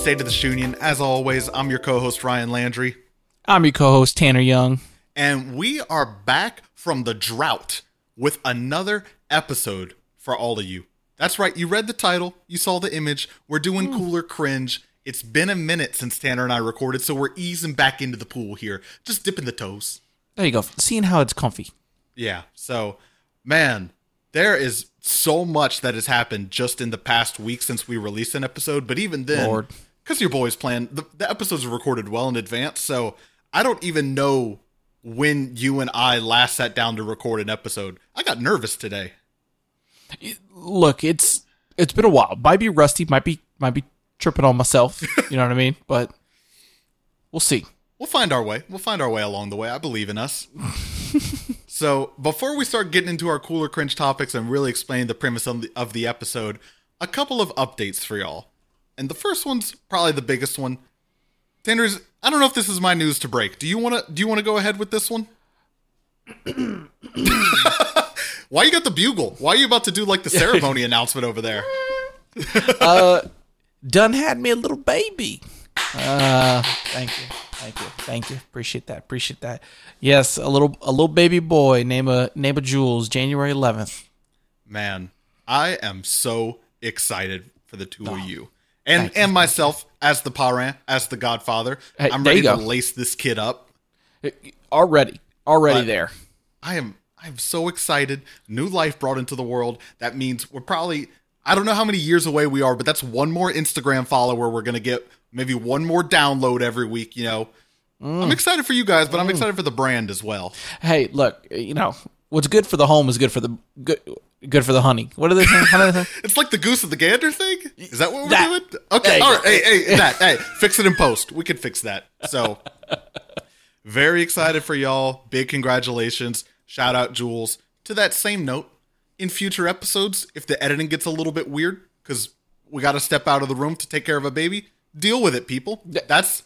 State of the Shunion. As always, I'm your co-host Ryan Landry, I'm your co-host Tanner Young. and we are back from the drought with another episode for all of you. That's right, you read the title, you saw the image. We're doing hmm. cooler cringe. It's been a minute since Tanner and I recorded, so we're easing back into the pool here, just dipping the toes. There you go. Seeing how it's comfy. Yeah. So, man, there is so much that has happened just in the past week since we released an episode. But even then, Lord. Because your boys plan, the, the episodes are recorded well in advance. So I don't even know when you and I last sat down to record an episode. I got nervous today. Look, it's it's been a while. Might be rusty. Might be might be tripping on myself. You know what I mean? But we'll see. We'll find our way. We'll find our way along the way. I believe in us. so, before we start getting into our cooler cringe topics and really explain the premise of the, of the episode, a couple of updates for y'all. And the first one's probably the biggest one. Sanders, I don't know if this is my news to break. Do you want to do you want to go ahead with this one? Why you got the bugle? Why are you about to do like the ceremony announcement over there? Done had me a little baby. Uh, thank you, thank you, thank you. Appreciate that. Appreciate that. Yes, a little a little baby boy. Name a name of Jules. January 11th. Man, I am so excited for the two of you. And and myself as the parent, as the godfather. Hey, I'm ready to lace this kid up. Already, already But- there. I am I'm so excited. New life brought into the world. That means we're probably I don't know how many years away we are, but that's one more Instagram follower we're gonna get. Maybe one more download every week, you know. Mm. I'm excited for you guys, but I'm excited for the brand as well. Hey, look, you know what's good for the home is good for the good. Good for the honey. What are they saying? How do they say? It's like the goose and the gander thing. Is that what we're That- doing? Okay, you all right. Hey, hey, that. Hey, fix it in post. We can fix that. So, very excited for y'all. Big congratulations. Shout out Jules. To that same note, in future episodes, if the editing gets a little bit weird, because we got to step out of the room to take care of a baby, deal with it, people. That's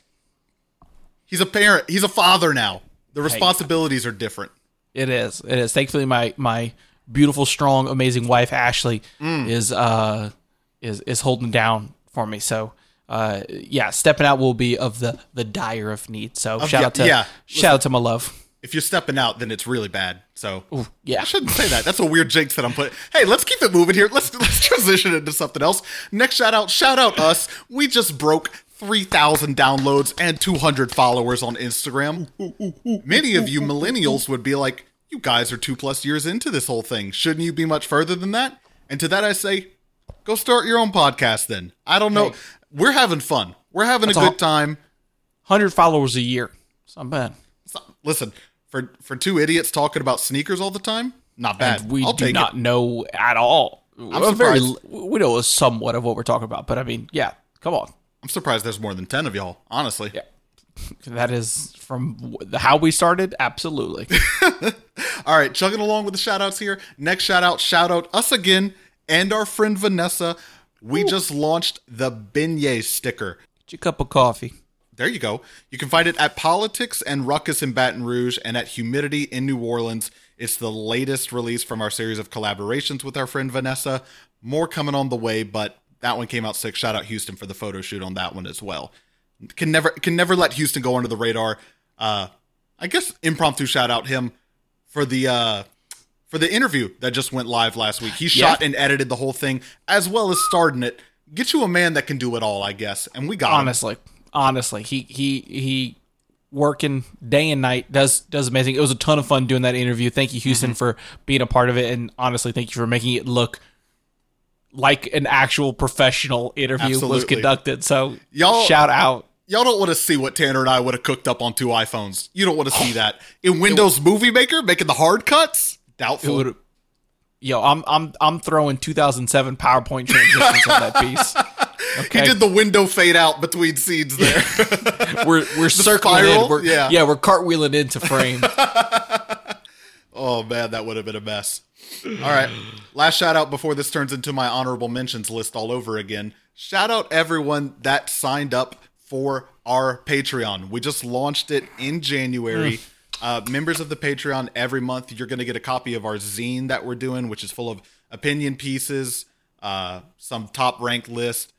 he's a parent. He's a father now. The responsibilities are different. It is. It is. Thankfully, my my beautiful, strong, amazing wife Ashley Mm. is uh is is holding down for me. So uh yeah, stepping out will be of the the dire of need. So shout yeah, out to yeah. shout out to my love. If you're stepping out, then it's really bad. So Yeah. I shouldn't say that. That's a weird jinx that I'm putting. Hey, let's keep it moving here. Let's let's transition into something else. Next shout out, shout out us. We just broke 3,000 downloads and 200 followers on Instagram. Many of you millennials would be like, "You guys are 2 plus years into this whole thing. Shouldn't you be much further than that?" And to that I say, go start your own podcast then. I don't know. Hey. We're having fun. We're having a good time. Hundred followers a year. It's not bad. It's not- Listen, for for two idiots talking about sneakers all the time, not bad. And we I'll do not it. know at all. A very we know somewhat of what we're talking about, but I mean, yeah, come on. I'm surprised there's more than 10 of y'all, honestly. Yeah. That is from how we started. Absolutely. All right, chugging along with the shout outs here. Next shout out, shout out us again and our friend Vanessa. We just launched the beignet sticker. Get your cup of coffee. There you go. You can find it at Politics and Ruckus in Baton Rouge and at Humidity in New Orleans. It's the latest release from our series of collaborations with our friend Vanessa. More coming on the way, but that one came out sick. Shout out Houston for the photo shoot on that one as well. Can never can never let Houston go under the radar. Uh I guess impromptu shout out him for the uh for the interview that just went live last week. He shot and edited the whole thing as well as starred in it. Get you a man that can do it all, I guess. And we got him. honestly honestly he he he working day and night does does amazing it was a ton of fun doing that interview thank you houston Mm-hmm. for being a part of it and honestly thank you for making it look like an actual professional interview was conducted so Y'all- shout out Y'all don't want to see what Tanner and I would have cooked up on two iPhones. You don't want to see that in Windows Movie Maker making the hard cuts. Doubtful. Yo i'm i'm i'm throwing 2007 powerpoint transitions on that piece he did the window fade out between scenes there. we're we're circling spiral? in. We're, Yeah. yeah we're cartwheeling into frame oh man, that would have been a mess. All right, last shout out before this turns into my honorable mentions list all over again. Shout out everyone that signed up for our Patreon. We just launched it in January. Uh, members of the Patreon, every month you're going to get a copy of our zine that we're doing, which is full of opinion pieces, uh, some top ranked list,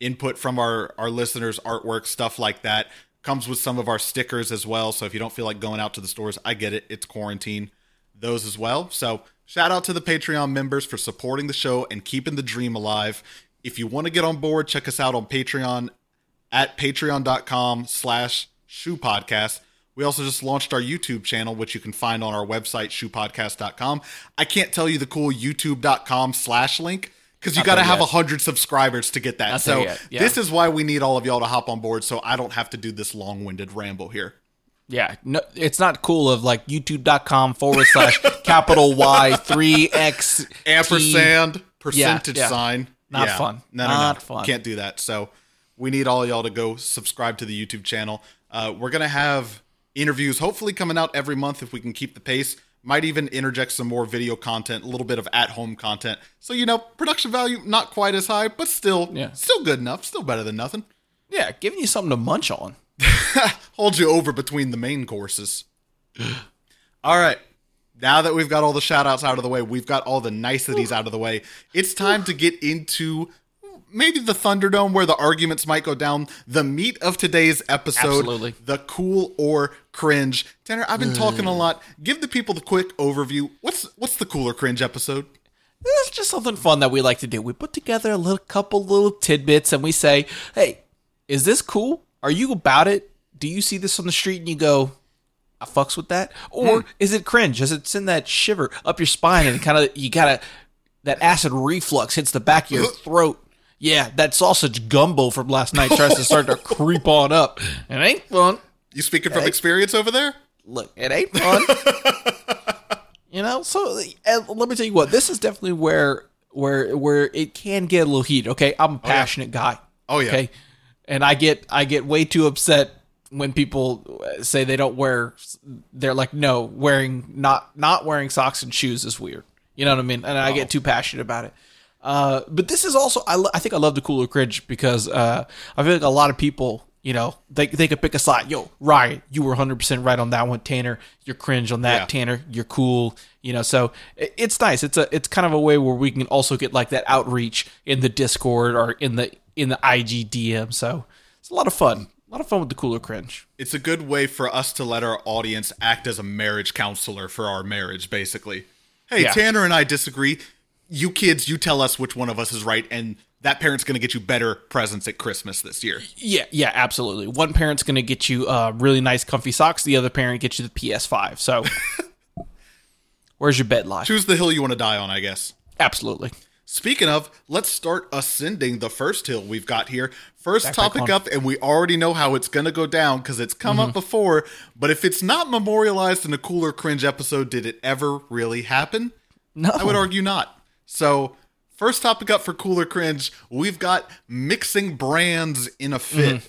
input from our our listeners, artwork, stuff like that. Comes with some of our stickers as well. So if you don't feel like going out to the stores, I get it. It's quarantine. Those as well. So shout out to the Patreon members for supporting the show and keeping the dream alive. If you want to get on board, check us out on Patreon at patreon.com slash shoe podcast. We also just launched our YouTube channel, which you can find on our website, shoepodcast.com. I can't tell you the cool youtube.com slash link because you got to have yet. 100 subscribers to get that. Not so yeah. this is why we need all of y'all to hop on board so I don't have to do this long winded ramble here. Yeah, no, it's not cool of like youtube.com forward slash capital Y three X Ampersand, percentage yeah. sign. Not Yeah. fun. No, no, Not no. fun. Can't do that. So we need all y'all to go subscribe to the YouTube channel. Uh, we're going to have interviews hopefully coming out every month if we can keep the pace. Might even interject some more video content, a little bit of at home content. So, you know, production value not quite as high, but still, Yeah. still good enough. Still better than nothing. Yeah, giving you something to munch on. Hold you over between the main courses. all right. Now that we've got all the shout outs out of the way, we've got all the niceties out of the way, it's time to get into maybe the Thunderdome where the arguments might go down. The meat of today's episode, Absolutely. the cool or cringe. Tanner, I've been talking a mm. lot. Give the people the quick overview. What's what's the cool or cringe episode? It's just something fun that we like to do. We put together a little couple little tidbits and we say, "Hey, is this cool? Are you about it? Do you see this on the street and you go, I fucks with that? Or hmm. is it cringe? Does it send that shiver up your spine and kind of you gotta that acid reflux hits the back of your throat? Yeah, that sausage gumbo from last night tries to start to creep on up. It ain't fun. You speaking from experience over there? Look, it ain't fun. you know, so and let me tell you what, this is definitely where where where it can get a little heated. Okay, I'm a passionate guy. Oh, yeah. Okay, and I get I get way too upset when people uh, say they don't wear. They're like, no, wearing not not wearing socks and shoes is weird. You know what I mean? And I get too passionate about it. Uh, but this is also I, lo- I think I love the cooler cringe because uh, I feel like a lot of people you know they they could pick a side. Yo, Ryan, you were 100 percent right on that one. Tanner, you're cringe on that. Yeah. Tanner, you're cool. You know, so it, it's nice. It's a it's kind of a way where we can also get like that outreach in the Discord or in the in the IG DM. So it's a lot of fun. A lot of fun with the cooler cringe. It's a good way for us to let our audience act as a marriage counselor for our marriage, basically. Hey, Yeah. Tanner and I disagree. You kids, you tell us which one of us is right, and that parent's going to get you better presents at Christmas this year. Yeah, yeah, absolutely. One parent's going to get you uh, really nice, comfy socks. The other parent gets you the PS5. So, where's your bed lie? Choose the hill you want to die on, I guess. Absolutely. Speaking of, let's start ascending the first hill we've got here. First Backpack topic up, and we already know how it's going to go down because it's come Mm-hmm. up before. But if it's not memorialized in a cooler cringe episode, did it ever really happen? No, I would argue not. So, first topic up for cooler cringe, we've got mixing brands in a fit.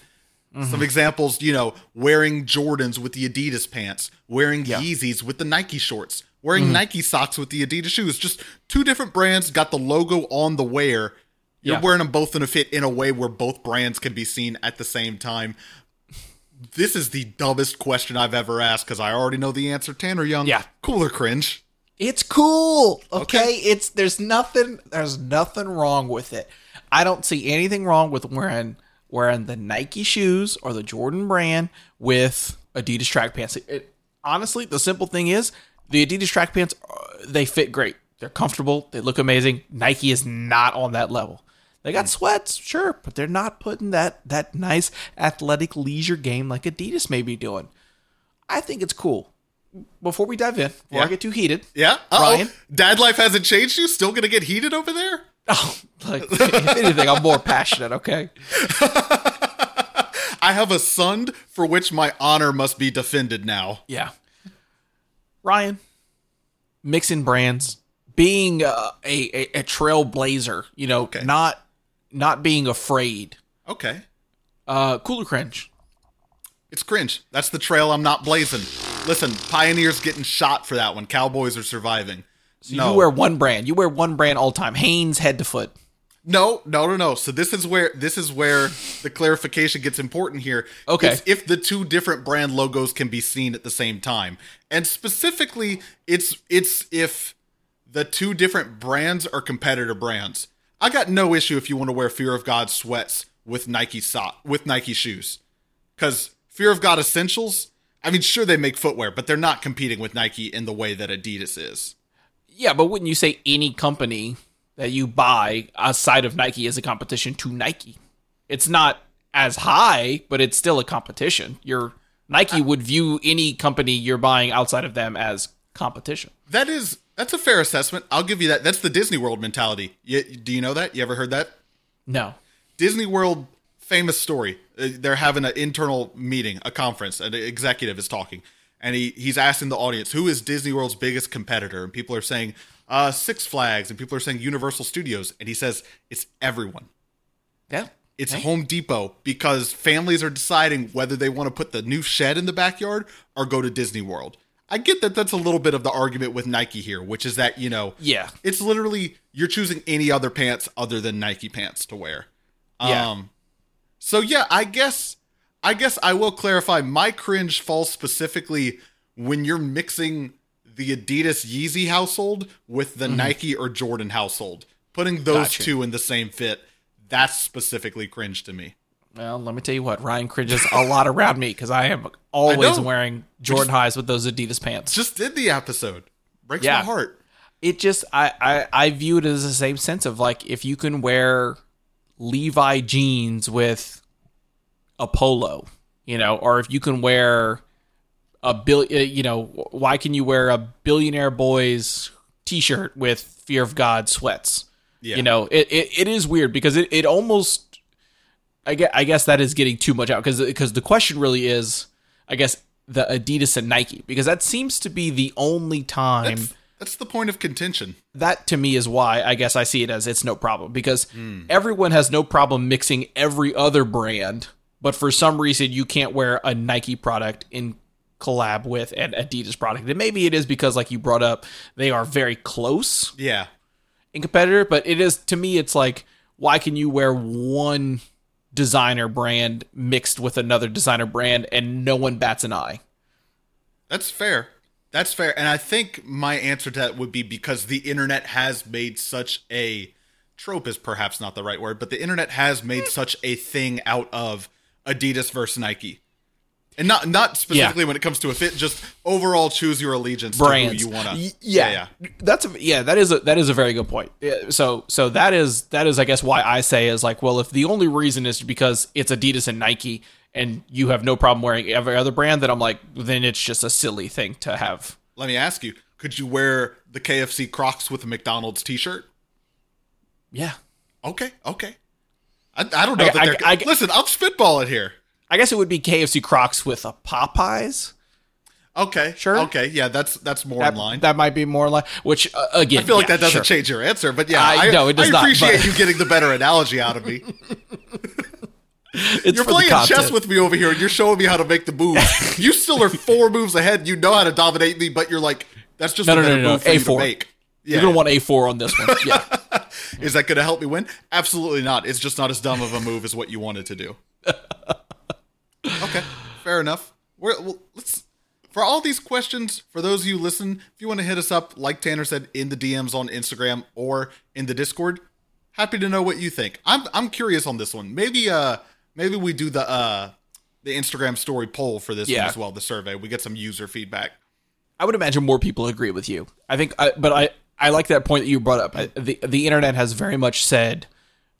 Mm-hmm. Some examples, you know, wearing Jordans with the Adidas pants, wearing Yeezys with the Nike shorts, wearing mm-hmm. Nike socks with the Adidas shoes. Just two different brands got the logo on the wear. You're Yeah. wearing them both in a fit in a way where both brands can be seen at the same time. This is the dumbest question I've ever asked because I already know the answer. Tanner Young, Yeah. cooler cringe. It's cool. Okay? Okay. It's there's nothing there's nothing wrong with it. I don't see anything wrong with wearing wearing the Nike shoes or the Jordan brand with Adidas track pants. It, it- honestly, the simple thing is the Adidas track pants uh, they fit great. They're comfortable, they look amazing. Nike is not on that level. They got sweats, sure, but they're not putting that that nice athletic leisure game like Adidas may be doing. I think it's cool. Before we dive in, before I get too heated, Yeah. Uh-oh. Ryan? Dad life hasn't changed you? Still gonna get heated over there? Oh, like if anything, I'm more passionate. Okay. I have a son for which my honor must be defended now. Yeah. Ryan, mixing brands, being uh, a, a a trailblazer, you know, Okay. not not being afraid. Okay. Uh, cooler cringe. It's cringe. That's the trail I'm not blazing. Listen, Pioneers getting shot for that one. Cowboys are surviving. no. You wear one brand. You wear one brand all time. Hanes head to foot. No, no, no, no. So this is where this is where the clarification gets important here. Okay. It's if the two different brand logos can be seen at the same time. And specifically, it's it's if the two different brands are competitor brands. I got no issue if you want to wear Fear of God sweats with Nike sock with Nike shoes, because Fear of God essentials. I mean, sure they make footwear, but they're not competing with Nike in the way that Adidas is. Yeah, but wouldn't you say any company that you buy outside of Nike is a competition to Nike? It's not as high, but it's still a competition. Your Nike would view any company you're buying outside of them as competition. That is that's a fair assessment. I'll give you that. That's the Disney World mentality. You, do you know that? You ever heard that? No. Disney World famous story. Uh, They're having an internal meeting, a conference, an executive is talking, and he he's asking the audience who is Disney World's biggest competitor, and people are saying uh, Six Flags, and people are saying Universal Studios, and he says it's everyone. Yeah. It's Home Depot because families are deciding whether they want to put the new shed in the backyard or go to Disney World. I get that that's a little bit of the argument with Nike here, which is that, you know, Yeah. it's literally you're choosing any other pants other than Nike pants to wear. Yeah. Um so yeah, I guess I guess I will clarify my cringe falls specifically when you're mixing the Adidas Yeezy household with the Nike or Jordan household. Putting those Mm-hmm. Gotcha. two in the same fit, that's specifically cringe to me. Well, let me tell you what, Ryan cringes a lot around me because I am always know. wearing Jordan highs with those Adidas pants. Just did the episode. Breaks Yeah. my heart. it just I, I I view it as the same sense of like if you can wear Levi jeans with a polo, you know, or if you can wear a bill, uh, you know, why can you wear a billionaire boys t-shirt with Fear of God sweats? Yeah. You know, it, it, it is weird because it, it almost I guess, I guess that is getting too much out because because the question really is I guess the Adidas and Nike because that seems to be the only time That's, that's the point of contention. that to me is why I guess I see it as it's no problem because everyone has no problem mixing every other brand, but for some reason you can't wear a Nike product in collab with an Adidas product. And maybe it is because like you brought up, they are very close Yeah. in competitor, but it is to me it's like why can you wear one designer brand mixed with another designer brand and no one bats an eye? That's fair. That's fair. And I think my answer to that would be because the internet has made such a trope is perhaps not the right word, but the internet has made hmm. such a thing out of Adidas versus Nike. And not not specifically when it comes to a fit, just overall choose your allegiance brands. to who you want to. Y- yeah, that's a, yeah. That is a that is a very good point. Yeah, So so that is that is I guess why I say is like well if the only reason is because it's Adidas and Nike and you have no problem wearing every other brand then I'm like then it's just a silly thing to have. Let me ask you: Could you wear the KFC Crocs with a McDonald's T-shirt? Yeah, Okay, okay. I, I don't know I- that they're. I- I- listen, I'm spitballing here. I guess it would be KFC Crocs with a Popeyes. Okay, Sure. Okay, yeah, that's that's more That, in line. that might be more like which uh, again I feel like yeah, that doesn't sure. change your answer, but yeah, I- I, no, it does I not, appreciate but- you getting the better analogy out of me. It's You're playing chess with me over here, and you're showing me how to make the moves. you still are four moves ahead. You know how to dominate me, but you're like, that's just No, a no, no, no, no. move for you to A4. make. Yeah. You're gonna want a four on this one. Yeah. Is that going to help me win? Absolutely not. It's just not as dumb of a move as what you wanted to do. okay, fair enough. We're, well, let's for all these questions. For those of you who listen, if you want to hit us up, like Tanner said, in the DMs on Instagram or in the Discord, happy to know what you think. I'm I'm curious on this one. Maybe uh maybe we do the uh the Instagram story poll for this Yeah. one as well. The survey we get some user feedback. I would imagine more people agree with you. I think, I, but I I like that point that you brought up. I, the The internet has very much said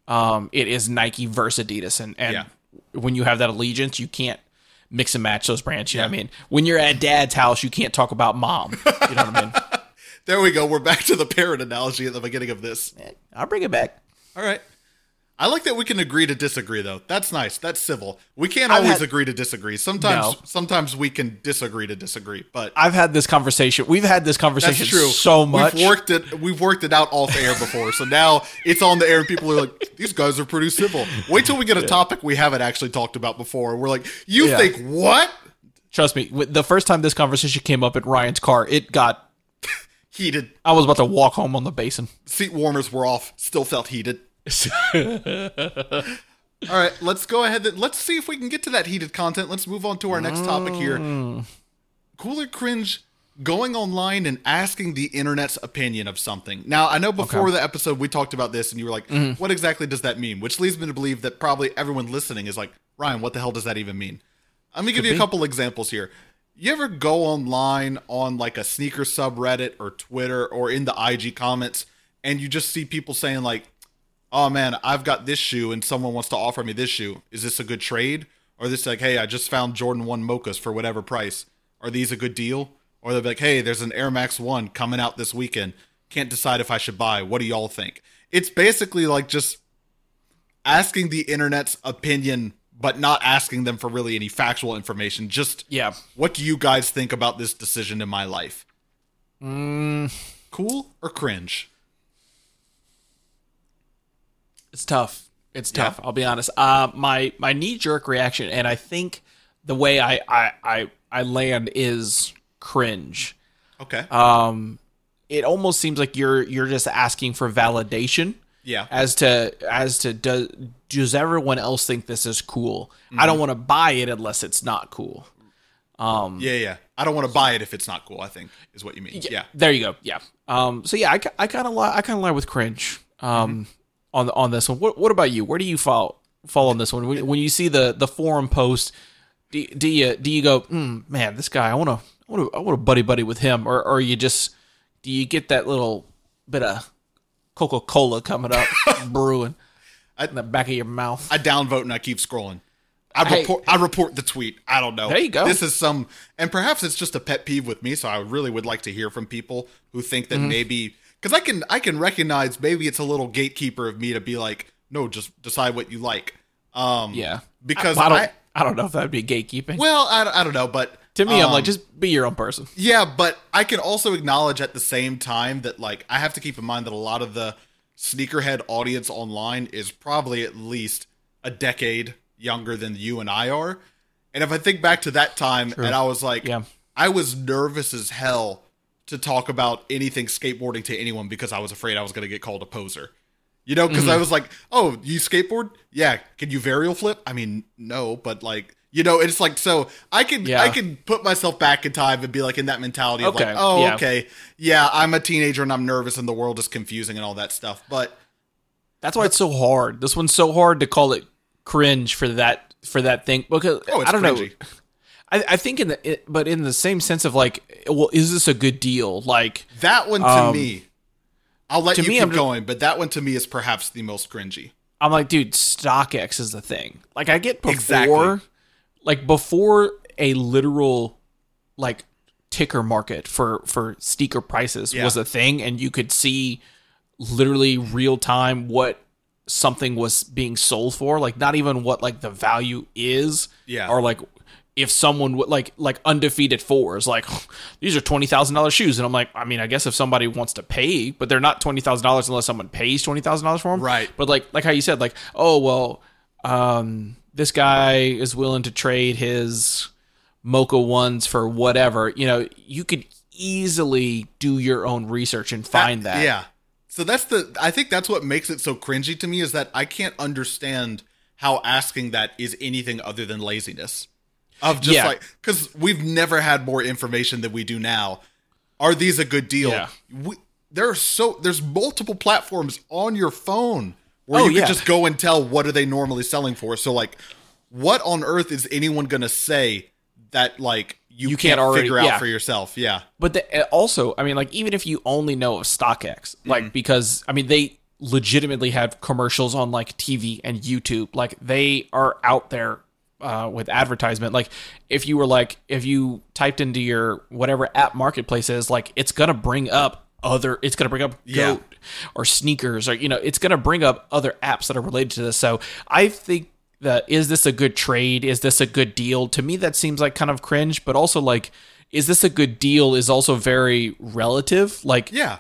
um, it is Nike versus Adidas, and and Yeah. when you have that allegiance, you can't mix and match those brands. You know what I mean? When you're at dad's house, you can't talk about mom. You know what I mean? There we go. We're back to the parent analogy at the beginning of this. I'll bring it back. All right. I like that we can agree to disagree though. That's nice. That's civil. We can't I've always had- agree to disagree. Sometimes No. sometimes we can disagree to disagree, but I've had this conversation. We've had this conversation true. so much. We've worked it we've worked it out off air before. So now it's on the air and people are like, these guys are pretty civil. Wait till we get a topic we haven't actually talked about before. We're like, you Yeah. think what? Trust me. The first time this conversation came up at Ryan's car, it got. Heated. I was about to walk home on the basin. Seat warmers were off. Still felt heated. All right, let's go ahead. and- Let's see if we can get to that heated content. Let's move on to our next topic here. Mm. Cooler cringe going online and asking the internet's opinion of something. Now, I know before the episode we talked about this and you were like, Mm-hmm. what exactly does that mean? Which leads me to believe that probably everyone listening is like, Ryan, what the hell does that even mean? Let me give you a couple examples here. You ever go online on like a sneaker subreddit or Twitter or in the IG comments and you just see people saying like, "Oh man, I've got this shoe and someone wants to offer me this shoe. Is this a good trade?" Or this like, "Hey, I just found Jordan 1 mochas for whatever price. Are these a good deal?" Or they'll be like, "Hey, there's an Air Max 1 coming out this weekend. Can't decide if I should buy. What do y'all think?" It's basically like just asking the internet's opinion but not asking them for really any factual information. Just Yeah. what do you guys think about this decision in my life? Mm. Cool or cringe? It's tough. It's Yeah. tough. I'll be honest. Uh, my my knee jerk reaction, and I think the way I I I, I land is cringe. Okay. Um, it almost seems like you're you're just asking for validation yeah. as to as to does does everyone else think this is cool? I don't want to buy it unless it's not cool. Yeah, yeah. I don't want to buy it if it's not cool. I think is what you mean. Yeah. There you go. Yeah. Um. So yeah, I, I kind of lie. I kind of lie with cringe. Um. On on this one. What What about you? Where do you fall fall on this one? When, when you see the the forum post, do, do you do you go, mm, man, this guy, I want to I want to I want to buddy buddy with him, or or you just do you get that little bit of Coca Cola coming up brewing in the back of your mouth? I downvote and I keep scrolling. I Hey. report. I report the tweet. I don't know. There you go. This is some, and perhaps it's just a pet peeve with me. So I really would like to hear from people who think Mm-hmm. that maybe because I can I can recognize maybe it's a little gatekeeper of me to be like, no, just decide what you like. Um, yeah. because I, I don't I- I, don't know if that'd be gatekeeping. Well, I, I don't know, but to me, I'm um, like just be your own person. Yeah, but I can also acknowledge at the same time that like I have to keep in mind that a lot of the sneakerhead audience online is probably at least a decade younger than you and I are. And if I think back to that time and I was like Yeah. I was nervous as hell to talk about anything skateboarding to anyone because I was afraid I was going to get called a poser. You know, Mm-hmm. because I was like, "Oh, you skateboard? Yeah. Can you varial flip? I mean, no, but like, you know, it's like so I can Yeah. I can put myself back in time and be like in that mentality of Okay, like, oh, yeah. okay, yeah, I'm a teenager and I'm nervous and the world is confusing and all that stuff. But That's why it's so hard. This one's so hard to call it cringe for that for that thing because oh, it's I don't know. I, I think in the it, but in the same sense of like, well, is this a good deal? Like, That one to Um, me, I'll let to you me, keep I'm going, but that one to me is perhaps the most cringy. I'm like, dude, StockX is the thing. Like, I get before, Exactly. like before a literal like ticker market for for sneaker prices Yeah. was a thing, and you could see literally real time what something was being sold for. Like, not even what like the value is. Yeah. Or like if someone would like like undefeated fours like these are twenty thousand dollars shoes and I'm like I mean I guess if somebody wants to pay but they're not twenty thousand dollars unless someone pays twenty thousand dollars for them Right. but like like how you said like oh well um this guy is willing to trade his mocha ones for whatever you know you could easily do your own research and find that, Yeah. So that's the I think that's what makes it so cringy to me is that I can't understand how asking that is anything other than laziness. Of just Yeah. like cuz we've never had more information than we do now. Are these a good deal? Yeah. We, there are so there's multiple platforms on your phone where Oh, you can yeah. just go and tell what are they normally selling for. So like what on earth is anyone going to say that like you, You can't, can't already- figure out yeah. for yourself? Yeah. But the, uh, also, I mean, like even if you only know of StockX, like because I mean they legitimately have commercials on like TV and YouTube, like they are out there uh, with advertisement. Like if you were like if you typed into your whatever app marketplace is, like it's gonna bring up other, it's gonna bring up Yeah. Goat or sneakers or you know it's gonna bring up other apps that are related to this. So I think that is this a good trade? Is this a good deal? To me, that seems like kind of cringe, but also like, is this a good deal? Is also very relative. Like Yeah.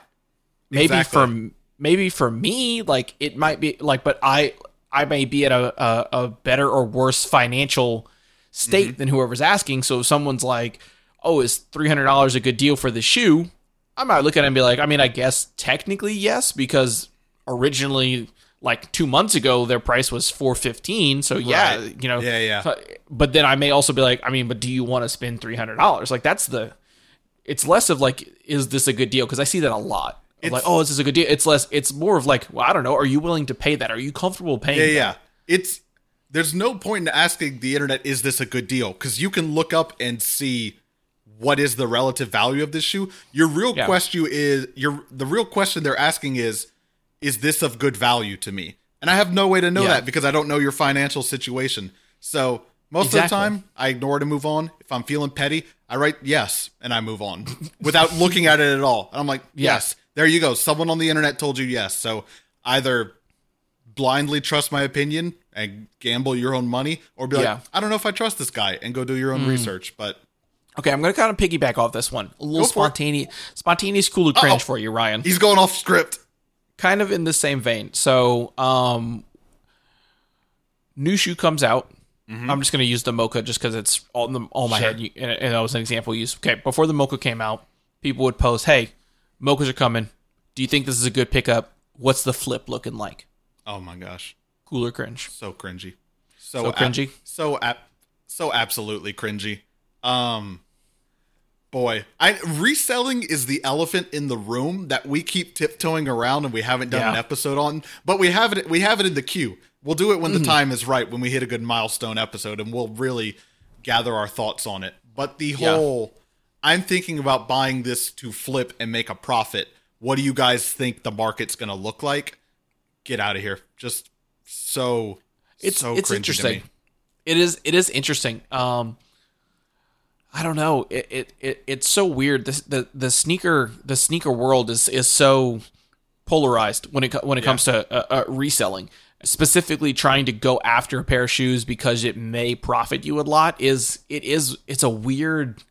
maybe exactly. for maybe for me, like it might be like, but I I may be at a a, a better or worse financial state Mm-hmm. than whoever's asking. So if someone's like, oh, is three hundred dollars a good deal for the shoe? I might look at it and be like, I mean, I guess technically yes, because originally like two months ago their price was four fifteen. So yeah, Right. you know, Yeah, yeah. But, then I may also be like, I mean, but do you want to spend three hundred dollars? Like that's the it's less of like, is this a good deal? Because I see that a lot. Of like, oh, this is a good deal? It's less. It's more of like, well, I don't know. Are you willing to pay that? Are you comfortable paying? Yeah, that? yeah. It's there's no point in asking the internet is this a good deal because you can look up and see what is the relative value of this shoe. Your real Yeah. question is your the real question they're asking is is this of good value to me? And I have no way to know Yeah. that because I don't know your financial situation. So most of the time, I ignore it and move on. If I'm feeling petty, I write yes and I move on without looking at it at all. And I'm like, yes, there you go. Someone on the internet told you yes. So either blindly trust my opinion and gamble your own money, or be like, Yeah. I don't know if I trust this guy and go do your own research. But Okay, I'm gonna kind of piggyback off this one. A little spontaneous, spontaneous, cooler cringe Uh-oh. for you, Ryan. he's going off script. kind of in the same vein. So, um, new shoe comes out. I'm just going to use the Mocha just because it's all in the, all my Sure. head, and, and that was an example used. Okay, before the Mocha came out, people would post, "Hey, Mochas are coming. Do you think this is a good pickup? What's the flip looking like?" Oh my gosh, Cooler cringe. so cringy, so, So ab- cringy? so ab- so absolutely cringy. Um, boy, I reselling is the elephant in the room that we keep tiptoeing around and we haven't done an episode on, but we have it. We have it in the queue. We'll do it when Mm-hmm. the time is right, when we hit a good milestone episode, and we'll really gather our thoughts on it. But the Yeah. I'm thinking about buying this to flip and make a profit. What do you guys think the market's going to look like? Get out of here! Just so It's so it's interesting. To me. It is it is interesting. Um, I don't know. It, it, it it's so weird. This the the sneaker the sneaker world is is so polarized when it when it comes to uh, uh, reselling. Specifically, trying to go after a pair of shoes because it may profit you a lot is it is it's a weird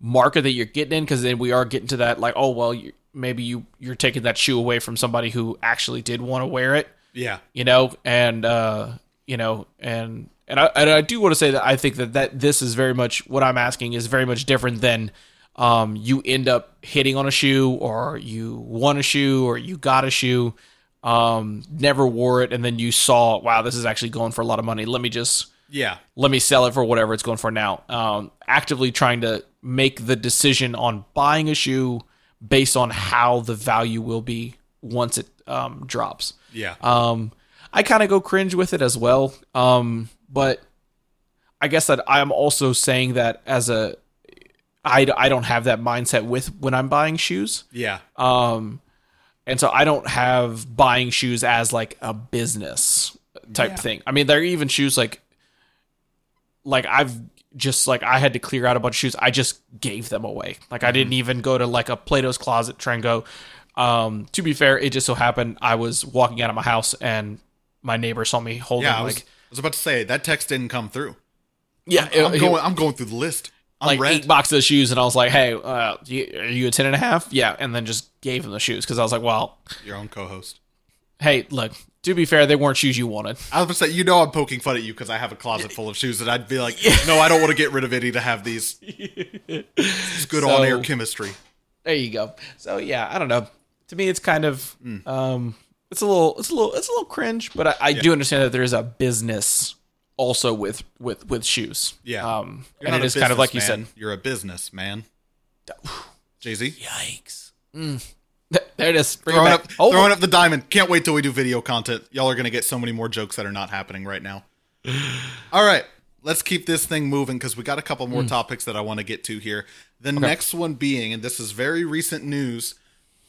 market that you're getting in because then we are getting to that like oh well you, maybe you you're taking that shoe away from somebody who actually did want to wear it Yeah, you know, and uh, you know, and and I and I do want to say that I think that that this is very much what I'm asking is very much different than um, you end up hitting on a shoe or you want a shoe or you got a shoe, um, never wore it, and then you saw, wow, this is actually going for a lot of money. Let me just yeah, let me sell it for whatever it's going for now. Um, actively trying to make the decision on buying a shoe based on how the value will be once it um, drops. yeah. Um, I kind of go cringe with it as well. Um, but I guess that I'm also saying that as a, I, I don't have that mindset with when I'm buying shoes. yeah. Um, and so I don't have buying shoes as like a business type Yeah. thing. I mean, there are even shoes like, like I've just like I had to clear out a bunch of shoes. I just gave them away. Like I didn't even go to like a Plato's closet try and go. Um, to be fair, it just so happened I was walking out of my house and my neighbor saw me holding Yeah, I was, like I was about to say that text didn't come through. yeah, I'm it- going. I'm going through the list. I'm like red. eight boxes of shoes, and I was like, "Hey, uh, you, are you a ten and a half? Yeah." And then just gave him the shoes because I was like, "Well, Your own co-host. hey, look. To be fair, they weren't shoes you wanted. I was gonna say, you know, I'm poking fun at you because I have a closet full of shoes, and I'd be like, no, I don't want to get rid of any to have these. It's good So- on-air chemistry. There you go. So yeah, I don't know. To me, it's kind of Hmm. um, it's a little, it's a little, it's a little cringe, but I, I do understand that there is a business also with with with shoes. Yeah, Um, You're and it is kind of like you said. You're a businessman. Jay Z Yikes. Mm. There it is. Bring it throwing back. up, Oh, throwing up the diamond. Can't wait till we do video content. Y'all are gonna get so many more jokes that are not happening right now. All right, let's keep this thing moving because we got a couple more topics that I want to get to here. The next one being, and this is very recent news,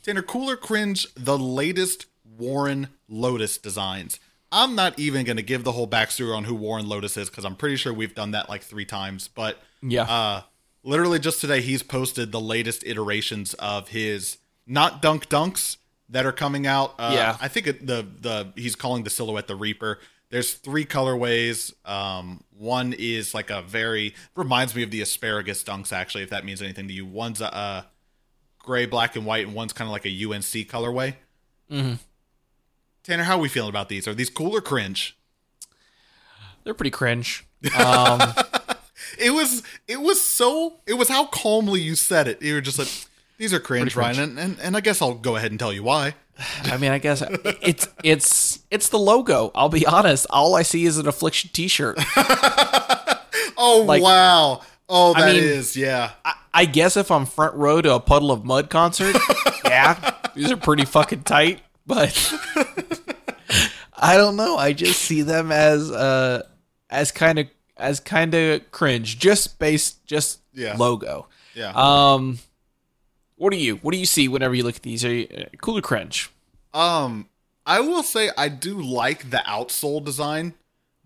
Tanner Cooler cringe the latest Warren Lotas designs. I'm not even going to give the whole backstory on who Warren Lotas is because I'm pretty sure we've done that like three times. But Yeah. uh, literally just today, he's posted the latest iterations of his not Dunk Dunks that are coming out. Uh, Yeah. I think the the he's calling the silhouette the Reaper. There's three colorways. Um, one is like a very reminds me of the asparagus dunks. Actually, if that means anything to you, one's a, uh gray, black, and white, and one's kind of like a UNC colorway. Mhm. Tanner, how are we feeling about these? Are these cool or cringe? they're pretty cringe. Um, It was it was so it was how calmly you said it. You were just like, these are cringe, Ryan, and, and and I guess I'll go ahead and tell you why. I mean, I guess it's it's it's the logo. I'll be honest. All I see is an affliction T-shirt. Oh Like- wow. Oh, I that is mean- yeah. I, I guess if I'm front row to a Puddle of Mudd concert, yeah, these are pretty fucking tight. But I don't know. I just see them as uh as kind of as kind of cringe, just based just Yeah. logo. Yeah. Um, what do you what do you see whenever you look at these? Are you, uh, cool or cringe? Um, I will say I do like the outsole design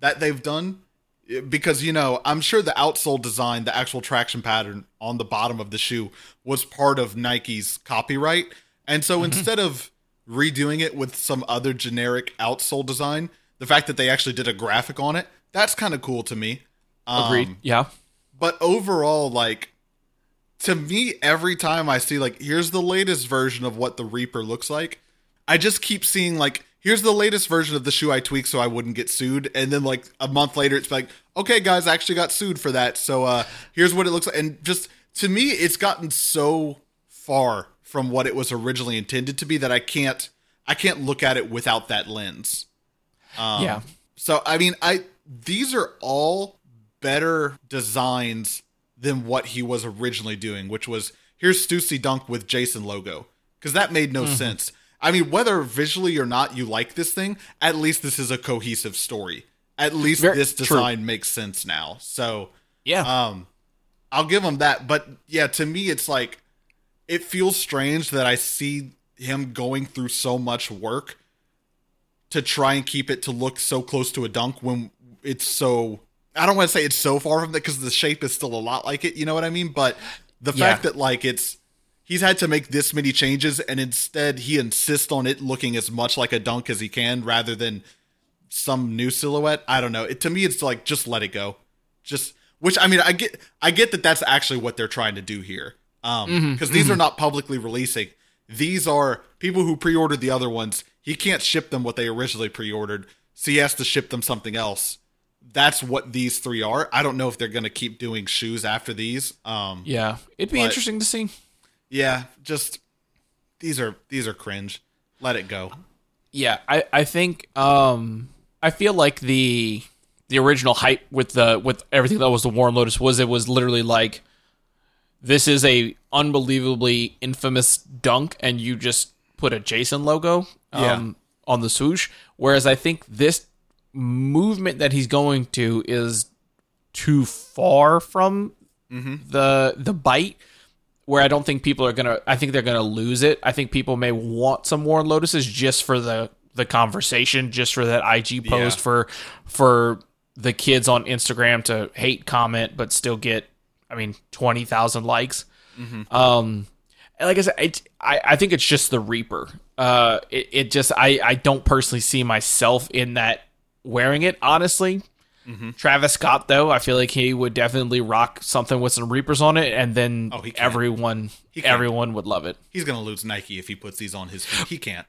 that they've done eh, because you know I'm sure the outsole design, the actual traction pattern on the bottom of the shoe, was part of Nike's copyright, and so instead of redoing it with some other generic outsole design, the fact that they actually did a graphic on it, that's kind of cool to me. Um, Agreed. yeah. but overall like to me every time i see like here's the latest version of what the reaper looks like i just keep seeing like here's the latest version of the shoe i tweaked so i wouldn't get sued. And then like a month later it's like okay guys I actually got sued for that. So uh here's what it looks like. And just to me it's gotten so far from what it was originally intended to be that i can't i can't look at it without that lens. Um, yeah. so I mean, I these are all better designs than what he was originally doing, which was here's Stussy Dunk with Jason logo because that made no sense. I mean, whether visually or not you like this thing, at least this is a cohesive story. At least Very this true. design makes sense now. So Yeah. um, I'll give him that. But yeah, to me, it's like it feels strange that I see him going through so much work to try and keep it to look so close to a dunk when it's so. I don't want to say it's so far from that because the shape is still a lot like it. You know what I mean? But the Yeah. fact that like it's he's had to make this many changes and instead he insists on it looking as much like a dunk as he can rather than some new silhouette. I don't know. It to me, it's like just let it go. Just which I mean, I get I get that that's actually what they're trying to do here. Um, because these are not publicly releasing. These are people who pre-ordered the other ones. He can't ship them what they originally pre-ordered, so he has to ship them something else. That's what these three are. I don't know if they're going to keep doing shoes after these. Um, yeah. It'd be interesting to see. yeah, just these are these are cringe. Let it go. Yeah, I, I think um I feel like the the original hype with the with everything that was the Warren Lotas was it was literally like this is a unbelievably infamous dunk and you just put a Jason logo um on the swoosh whereas I think this movement that he's going to is too far from the the bite where I don't think people are gonna. I think they're gonna lose it. I think people may want some Warren Lotases just for the the conversation, just for that IG post Yeah. for for the kids on Instagram to hate comment but still get. I mean, twenty thousand likes. Um, like I said, it, I I think it's just the Reaper. Uh, it, it just I I don't personally see myself in that wearing it honestly. Mm-hmm. Travis Scott, though, I feel like he would definitely rock something with some Reapers on it, and then Oh, he everyone everyone would love it. He's going to lose Nike if he puts these on his feet. He can't.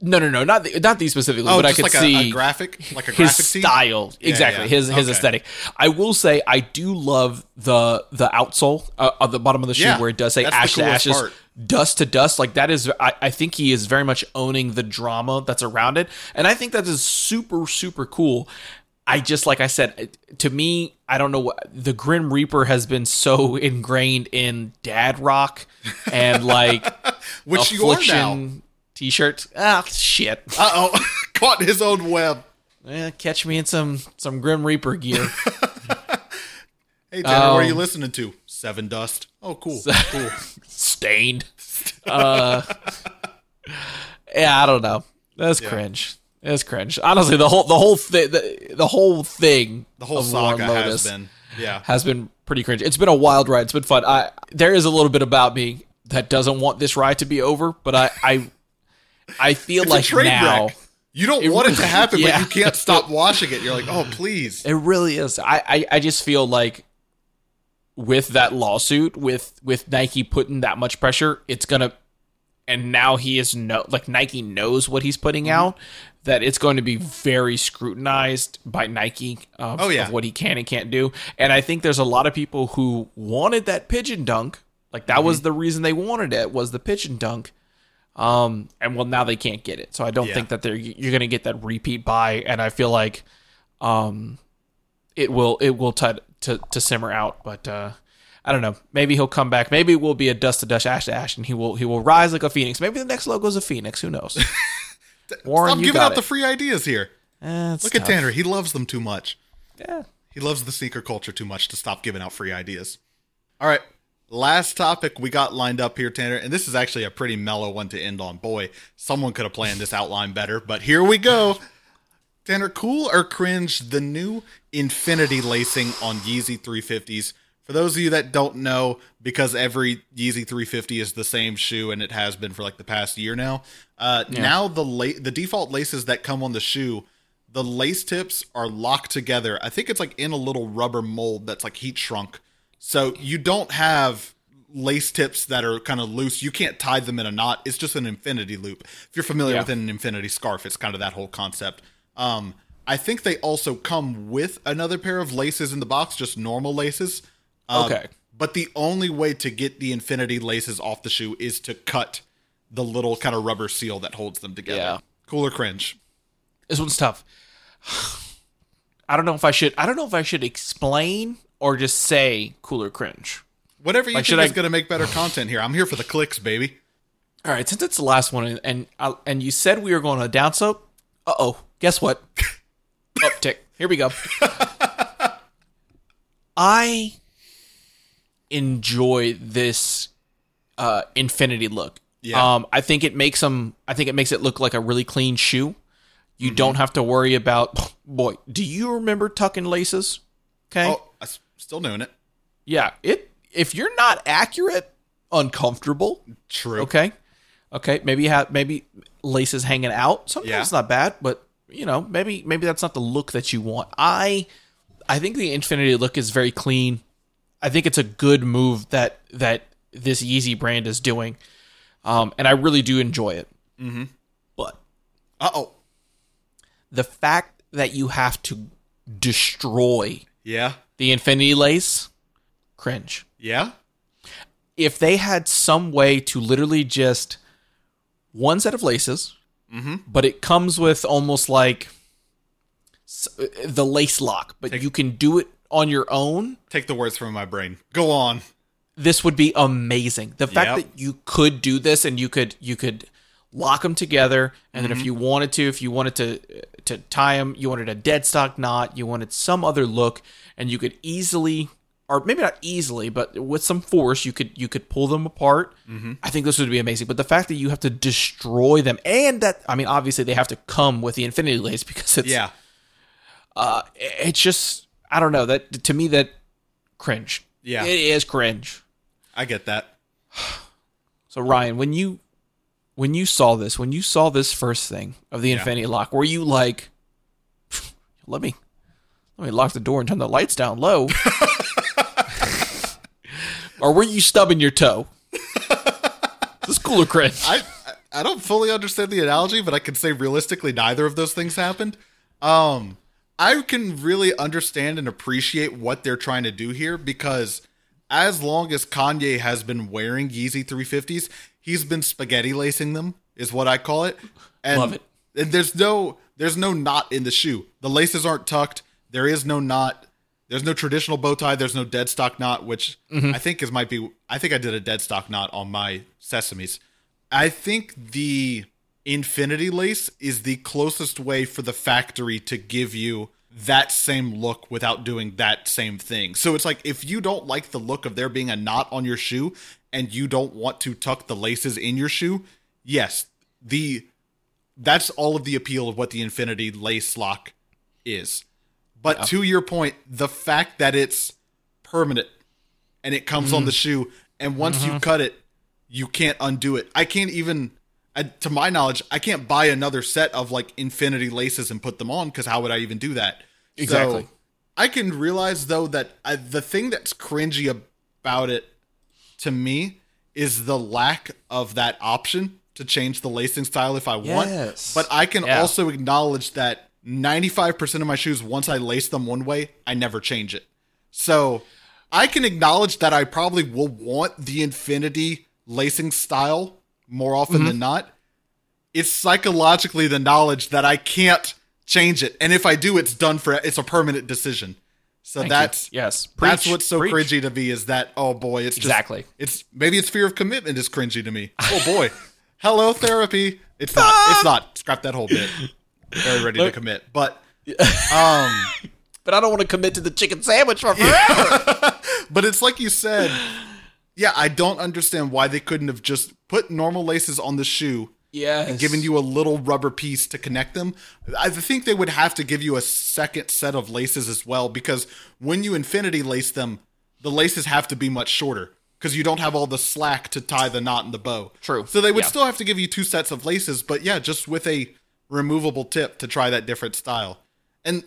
No, no, no, not the, not these specifically, Oh, but I could like a, see a graphic, like a his graphic style exactly yeah. his his Okay. aesthetic. I will say I do love the the outsole uh, at the bottom of the shoe Yeah, where it does say ash to ashes, part. dust to dust. Like that is, I, I think he is very much owning the drama that's around it, and I think that is super super cool. I just like I said to me, I don't know what the Grim Reaper has been so ingrained in dad rock and like Which you are now. T-shirts. Ah, shit. Uh oh. Caught his own web. Eh, catch me in some some Grim Reaper gear. Hey, Tanner, what are you Um, listening to? Sevendust. Oh, cool. cool. Staind. Uh, yeah, I don't know. That's Yeah. cringe. It's cringe. Honestly, the whole the whole thing the, the whole thing The whole saga has been. Yeah. has been pretty cringe. It's been a wild ride. It's been fun. I there is a little bit about me that doesn't want this ride to be over, but I I, I feel It's like now wreck. You don't want it to happen, Yeah. but you can't stop watching it. You're like, oh, please. It really is. I, I, I just feel like with that lawsuit, with with Nike putting that much pressure, it's gonna and now he is no like Nike knows what he's putting Mm-hmm. out, that it's going to be very scrutinized by Nike of, Oh, yeah. of what he can and can't do. And I think there's a lot of people who wanted that pigeon dunk. Like that Mm-hmm. was the reason they wanted it was the pigeon dunk. Um, and well, now they can't get it. So I don't Yeah. think that they're you're going to get that repeat buy. And I feel like, um, it will it will t- to to simmer out. But uh, I don't know. Maybe he'll come back. Maybe it will be a dust to dust, ash to ash, and he will he will rise like a phoenix. Maybe the next logo is a phoenix. Who knows? Warren, Stop giving out it. the free ideas here. Eh, Look at. Tanner. He loves them too much. Yeah. He loves the sneaker culture too much to stop giving out free ideas. All right. Last topic we got lined up here, Tanner, and this is actually a pretty mellow one to end on. Boy, someone could have planned this outline better, but here we go. Tanner, cool or cringe the new infinity lacing on Yeezy 350s? For those of you that don't know, because every Yeezy 350 is the same shoe and it has been for like the past year now, uh, now the la- the default laces that come on the shoe, the lace tips are locked together. I think it's like in a little rubber mold that's like heat shrunk. So you don't have lace tips that are kind of loose. You can't tie them in a knot. It's just an infinity loop. If you're familiar Yeah. with an infinity scarf, it's kind of that whole concept. Um, I think they also come with another pair of laces in the box, just normal laces. Uh, Okay. But the only way to get the infinity laces off the shoe is to cut the little kind of rubber seal that holds them together. Yeah. Cool or cringe? This one's tough. I don't know if I should. I don't know if I should explain or just say cooler cringe. Whatever you Like, think is I- going to make better content here. I'm here for the clicks, baby. All right, since it's the last one, and and, I- and you said we were going a down slope. Uh oh, guess what? Uptick. Here we go. I enjoy this uh, infinity look. Yeah. Um, I think it makes them. I think it makes it look like a really clean shoe. You don't have to worry about. Boy, do you remember tucking laces? Okay. Oh, still doing it. Yeah. It. If you're not accurate, uncomfortable. True. Okay. Okay. Maybe you have maybe laces hanging out. Sometimes Yeah. it's not bad, but you know, maybe maybe that's not the look that you want. I I think the Infinity look is very clean. I think it's a good move that that this Yeezy brand is doing. Um, and I really do enjoy it. Mm-hmm. But Uh oh. the fact that you have to destroy Yeah. the Infinity lace, cringe. Yeah. if they had some way to literally just one set of laces, mm-hmm. but it comes with almost like uh, the lace lock, but you can do it on your own. Take the words from my brain. Go on. This would be amazing. The fact Yep. that you could do this and you could you could lock them together, and then if mm-hmm. you wanted to, if you wanted to uh, to tie them, you wanted a dead stock knot, you wanted some other look, and you could easily, or maybe not easily, but with some force, you could you could pull them apart. Mm-hmm. I think this would be amazing. But the fact that you have to destroy them, and that I mean, obviously they have to come with the infinity lace because it's Yeah. Uh, it's just I don't know that to me that cringe. Yeah. it is cringe. I get that. So Ryan, when you when you saw this, when you saw this first thing of the Infinity Lock, were you like, let me let me lock the door and turn the lights down low, or were you stubbing your toe? this is cooler cringe. I I don't fully understand the analogy, but I can say realistically neither of those things happened. Um I can really understand and appreciate what they're trying to do here because as long as Kanye has been wearing Yeezy 350s, he's been spaghetti lacing them is what I call it. And, Love it. And there's no there's no knot in the shoe. The laces aren't tucked. There is no knot. There's no traditional bow tie. There's no dead stock knot, which mm-hmm. I think is might be. I think I did a dead stock knot on my sesames. I think the infinity lace is the closest way for the factory to give you that same look without doing that same thing. So it's like if you don't like the look of there being a knot on your shoe and you don't want to tuck the laces in your shoe, yes, the that's all of the appeal of what the infinity lace lock is. But to your point, the fact that it's permanent and it comes on the shoe, and once you cut it, you can't undo it. I can't even, uh, to my knowledge, I can't buy another set of like infinity laces and put them on because how would I even do that? Exactly. So, I can realize though that uh, the thing that's cringy about it to me is the lack of that option to change the lacing style if I want. Yes. But I can Yeah. also acknowledge that 95% of my shoes, once I lace them one way, I never change it. So I can acknowledge that I probably will want the infinity lacing style more often Mm-hmm. than not. It's psychologically the knowledge that I can't change it. And if I do, it's done for it's a permanent decision. So Thank you. that's yes. that's what's so preach. cringy to me is that oh boy, it's just, Exactly. It's maybe it's fear of commitment is cringy to me. Oh boy, hello therapy. It's not. It's not. Scrap that whole bit. Very ready to commit, but um, But I don't want to commit to the chicken sandwich for forever. but it's like you said. Yeah, I don't understand why they couldn't have just put normal laces on the shoe yes. giving you a little rubber piece to connect them. I think they would have to give you a second set of laces as well because when you infinity lace them, the laces have to be much shorter because you don't have all the slack to tie the knot in the bow. True. So they would Yeah. still have to give you two sets of laces, but yeah, just with a removable tip to try that different style. And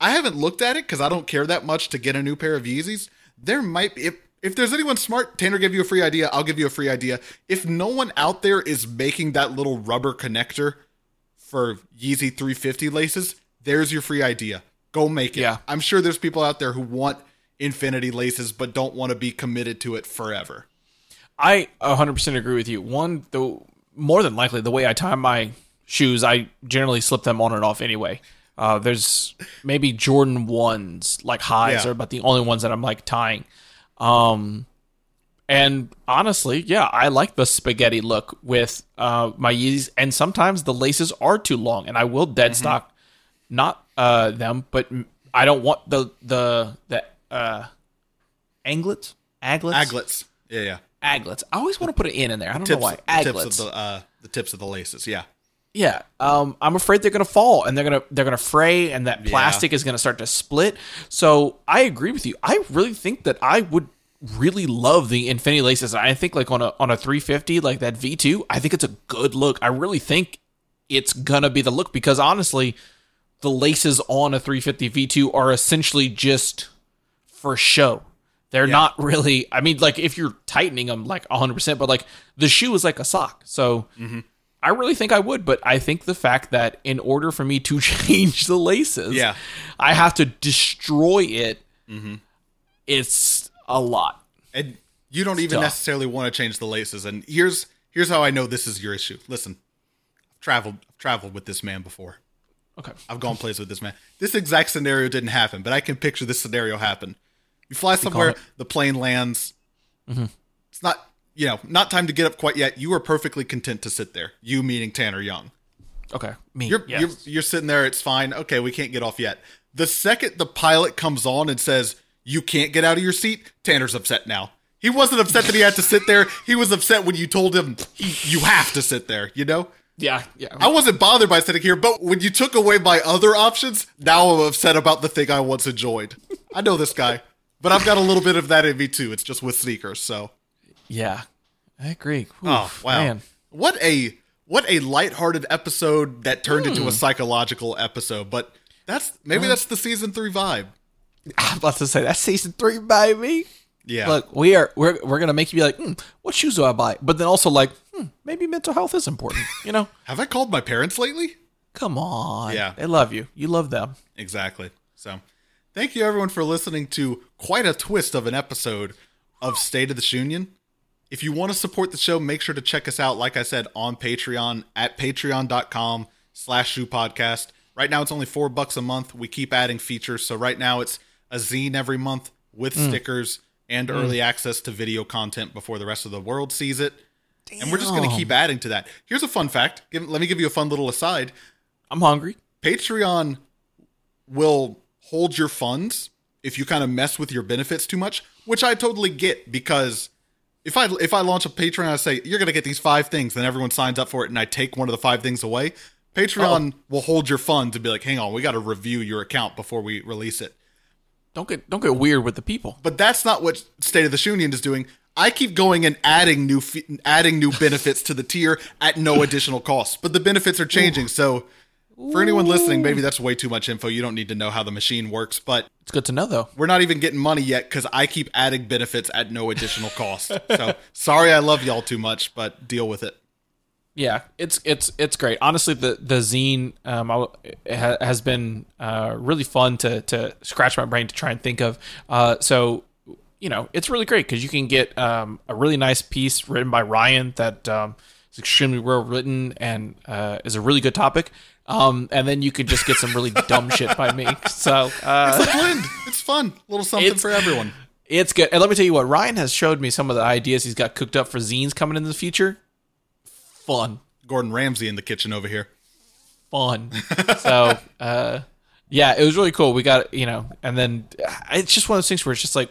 I haven't looked at it because I don't care that much to get a new pair of Yeezys. There might be if if there's anyone smart, Tanner give you a free idea, I'll give you a free idea. If no one out there is making that little rubber connector for Yeezy 350 laces, there's your free idea. Go make it. Yeah. I'm sure there's people out there who want infinity laces but don't want to be committed to it forever. I 100% agree with you. One, the more than likely, the way I tie my shoes, I generally slip them on and off anyway. Uh, there's maybe Jordan ones, like highs, Yeah. are about the only ones that I'm like tying. Um, and honestly, yeah, I like the spaghetti look with uh, my Yeezys, and sometimes the laces are too long, and I will dead Mm-hmm. stock knot uh, them, but I don't want the the the uh, anglets, aglets, Aglets. Yeah, yeah. aglets. I always want to put an N in there. I don't know why. tips Aglets. of the uh the tips of the laces, yeah. Yeah. Um, I'm afraid they're gonna fall and they're gonna they're gonna fray and that plastic is gonna start to split. So I agree with you. I really think that I would really love the infinity laces. I think like on a on a 350 like that V2, I think it's a good look. I really think it's gonna be the look because honestly, the laces on a 350 V2 are essentially just for show. They're not really. I mean, like if you're tightening them like 100, percent but like the shoe is like a sock. So I really think I would. But I think the fact that in order for me to change the laces, Yeah. I have to destroy it. Mm-hmm. It's a lot. And you don't even necessarily want to change the laces. And here's here's how I know this is your issue. Listen, I've traveled I've traveled with this man before. Okay. I've gone places with this man. This exact scenario didn't happen, but I can picture this scenario happen. You fly somewhere, the plane lands. Mm-hmm. It's not you know not time to get up quite yet. You are perfectly content to sit there. You meaning Tanner Young. Okay. Me. You're, yes. you're you're sitting there. It's fine. Okay, we can't get off yet. The second the pilot comes on and says you can't get out of your seat, Tanner's upset now. He wasn't upset that he had to sit there. He was upset when you told him you have to sit there. You know. yeah. Yeah. I wasn't bothered by sitting here, but when you took away my other options, now I'm upset about the thing I once enjoyed. I know this guy, but I've got a little bit of that in me too. It's just with sneakers, so. Yeah. I agree. Oh wow! Man. What a what a lighthearted episode that turned Hmm. into a psychological episode. But that's maybe that's the season three vibe. I'm about to say that's season three, baby. Yeah. Look, we are we're we're gonna make you be like, hmm, what shoes do I buy? But then also like, hmm, maybe mental health is important. You know? Have I called my parents lately? Come on. Yeah. They love you. You love them. Exactly. So, thank you everyone for listening to quite a twist of an episode of State of the Union. If you want to support the show, make sure to check us out, like I said, on Patreon at patreon.com slash shoe podcast. Right now it's only four bucks a month. We keep adding features. So right now it's a zine every month with mm. stickers and mm. early access to video content before the rest of the world sees it. And we're just going to keep adding to that. Here's a fun fact. Give, let me give you a fun little aside. I'm hungry. Patreon will hold your funds if you kind of mess with your benefits too much, which I totally get because if I if I launch a Patreon, I say you're gonna get these five things, then everyone signs up for it, and I take one of the five things away. Patreon oh. will hold your funds and be like, "Hang on, we got to review your account before we release it." Don't get don't get weird with the people. But that's not what State of the Union is doing. I keep going and adding new adding new benefits to the tier at no additional cost, but the benefits are changing. So, for anyone listening, maybe that's way too much info. You don't need to know how the machine works, but It's good to know though. we're not even getting money yet because I keep adding benefits at no additional cost. So, sorry, I love y'all too much, but deal with it. Yeah, it's it's it's great. Honestly, the the zine um, I, it ha, has been uh, really fun to to scratch my brain to try and think of. Uh, so you know, it's really great because you can get um, a really nice piece written by Ryan that um, is extremely well written and uh, is a really good topic. Um, and then you could just get some really dumb shit by me. So uh, It's a blend. It's fun. A little something for everyone. it's good. And let me tell you what, Ryan has showed me some of the ideas he's got cooked up for zines coming in the future. Fun. Gordon Ramsay in the kitchen over here. fun. so, uh, yeah, it was really cool. We got, you know, and then uh, it's just one of those things where it's just like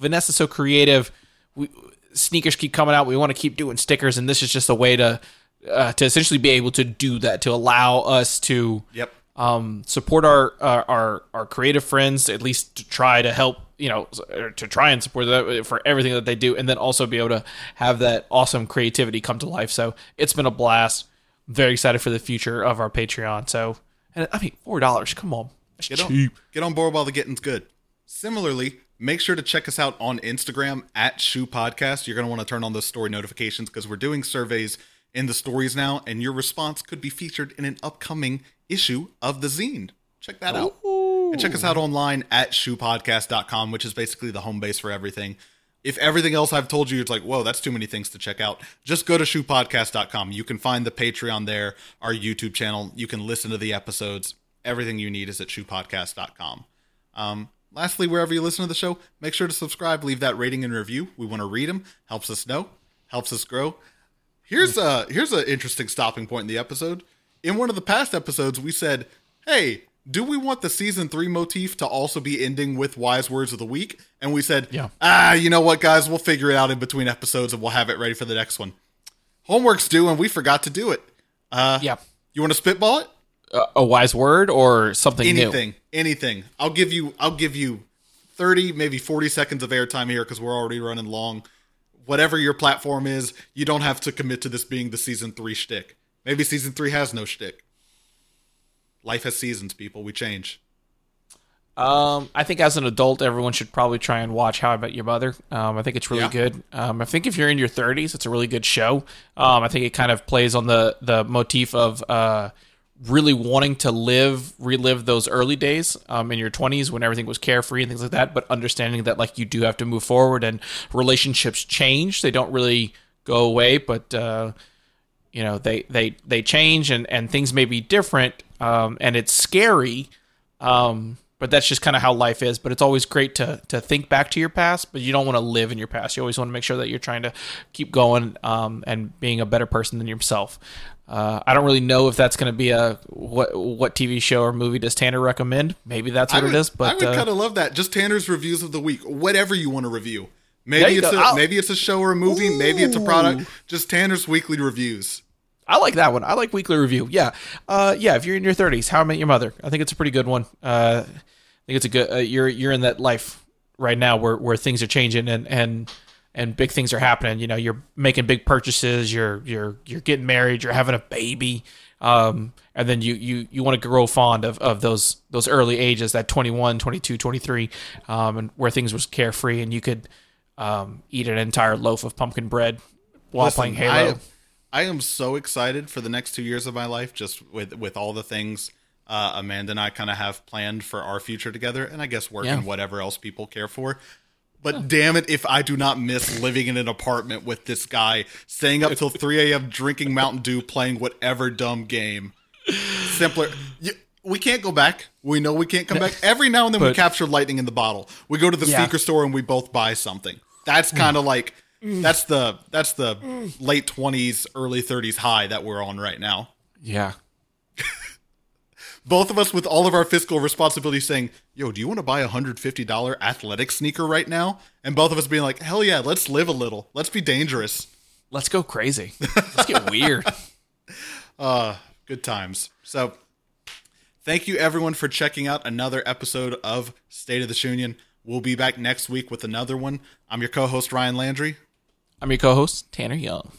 Vanessa's so creative. We, sneakers keep coming out. We want to keep doing stickers, and this is just a way to uh, to essentially be able to do that to allow us to Yep. um, support our, our our our creative friends at least to try to help you know to try and support that for everything that they do and then also be able to have that awesome creativity come to life so it's been a blast very excited for the future of our patreon so and i mean four dollars come on That's Get on, cheap get on board while the getting's good. Similarly, make sure to check us out on Instagram at Shoe Podcast. You're going to want to turn on those story notifications because we're doing surveys in the stories now, and your response could be featured in an upcoming issue of the zine. Check that out. And check us out online at shoepodcast.com, which is basically the home base for everything. If everything else I've told you, it's like, whoa, that's too many things to check out. Just go to shoepodcast.com. You can find the Patreon there, our YouTube channel. You can listen to the episodes. Everything you need is at shoepodcast.com. Um, lastly, wherever you listen to the show, make sure to subscribe, leave that rating and review. We want to read them. Helps us know, helps us grow. Here's a here's an interesting stopping point in the episode. In one of the past episodes, we said, "Hey, do we want the season three motif to also be ending with wise words of the week?" And we said, Yeah. ah, you know what, guys, we'll figure it out in between episodes, and we'll have it ready for the next one." Homework's due, and we forgot to do it. Uh, yeah you want to spitball it? a, a wise word or something new anything anything i'll give you i'll give you 30 maybe 40 seconds of airtime here because we're already running long whatever your platform is you don't have to commit to this being the season three shtick maybe season three has no shtick life has seasons people we change Um, I think as an adult, everyone should probably try and watch How I Met Your Mother. Um, I think it's really Yeah. good. Um, I think if you're in your 30s, it's a really good show. Um, I think it kind of plays on the the motif of uh, really wanting to live, relive those early days um, in your 20s when everything was carefree and things like that, but understanding that like you do have to move forward and relationships change. They don't really go away, but uh, you know they they they change and and things may be different um, and it's scary um, but that's just kind of how life is. But it's always great to to think back to your past but you don't want to live in your past. You always want to make sure that you're trying to keep going um, and being a better person than yourself uh, I don't really know if that's going to be a what what TV show or movie does Tanner recommend. Maybe that's what would, it is. But I would uh, kind of love that just tanner's reviews of the week whatever you want to review maybe it's go. a maybe it's a show or a movie maybe it's a product just tanner's weekly reviews I like that one. I like weekly review. Yeah, uh, yeah. If you're in your 30s, How I Met Your Mother. I think it's a pretty good one. Uh, I think it's a good. Uh, you're you're in that life right now where where things are changing and and and big things are happening. You know, you're making big purchases. You're you're you're getting married. You're having a baby. Um, and then you you you want to grow fond of of those those early ages, that 21, 22, 23, um, and where things was carefree and you could um, eat an entire loaf of pumpkin bread while Listen, playing Halo. I, I am so excited for the next two years of my life, just with with all the things uh, Amanda and I kind of have planned for our future together, and I guess work Yeah. and whatever else people care for. But damn it, if I do not miss living in an apartment with this guy, staying up till 3 a.m., drinking Mountain Dew, playing whatever dumb game. Simpler. You, we can't go back. We know we can't come back. Every now and then we capture lightning in the bottle. We go to the Yeah. sneaker store and we both buy something. That's mm. kind of like mm. that's the that's the mm. late 20s, early 30s high that we're on right now. yeah. Both of us with all of our fiscal responsibility saying, "Yo, do you want to buy a $150 athletic sneaker right now?" And both of us being like, "Hell yeah, let's live a little. Let's be dangerous." Let's go crazy. Let's get weird. Uh, good times. So, thank you everyone for checking out another episode of State of the Union. We'll be back next week with another one. I'm your co-host Ryan Landry. I'm your co-host Tanner Young.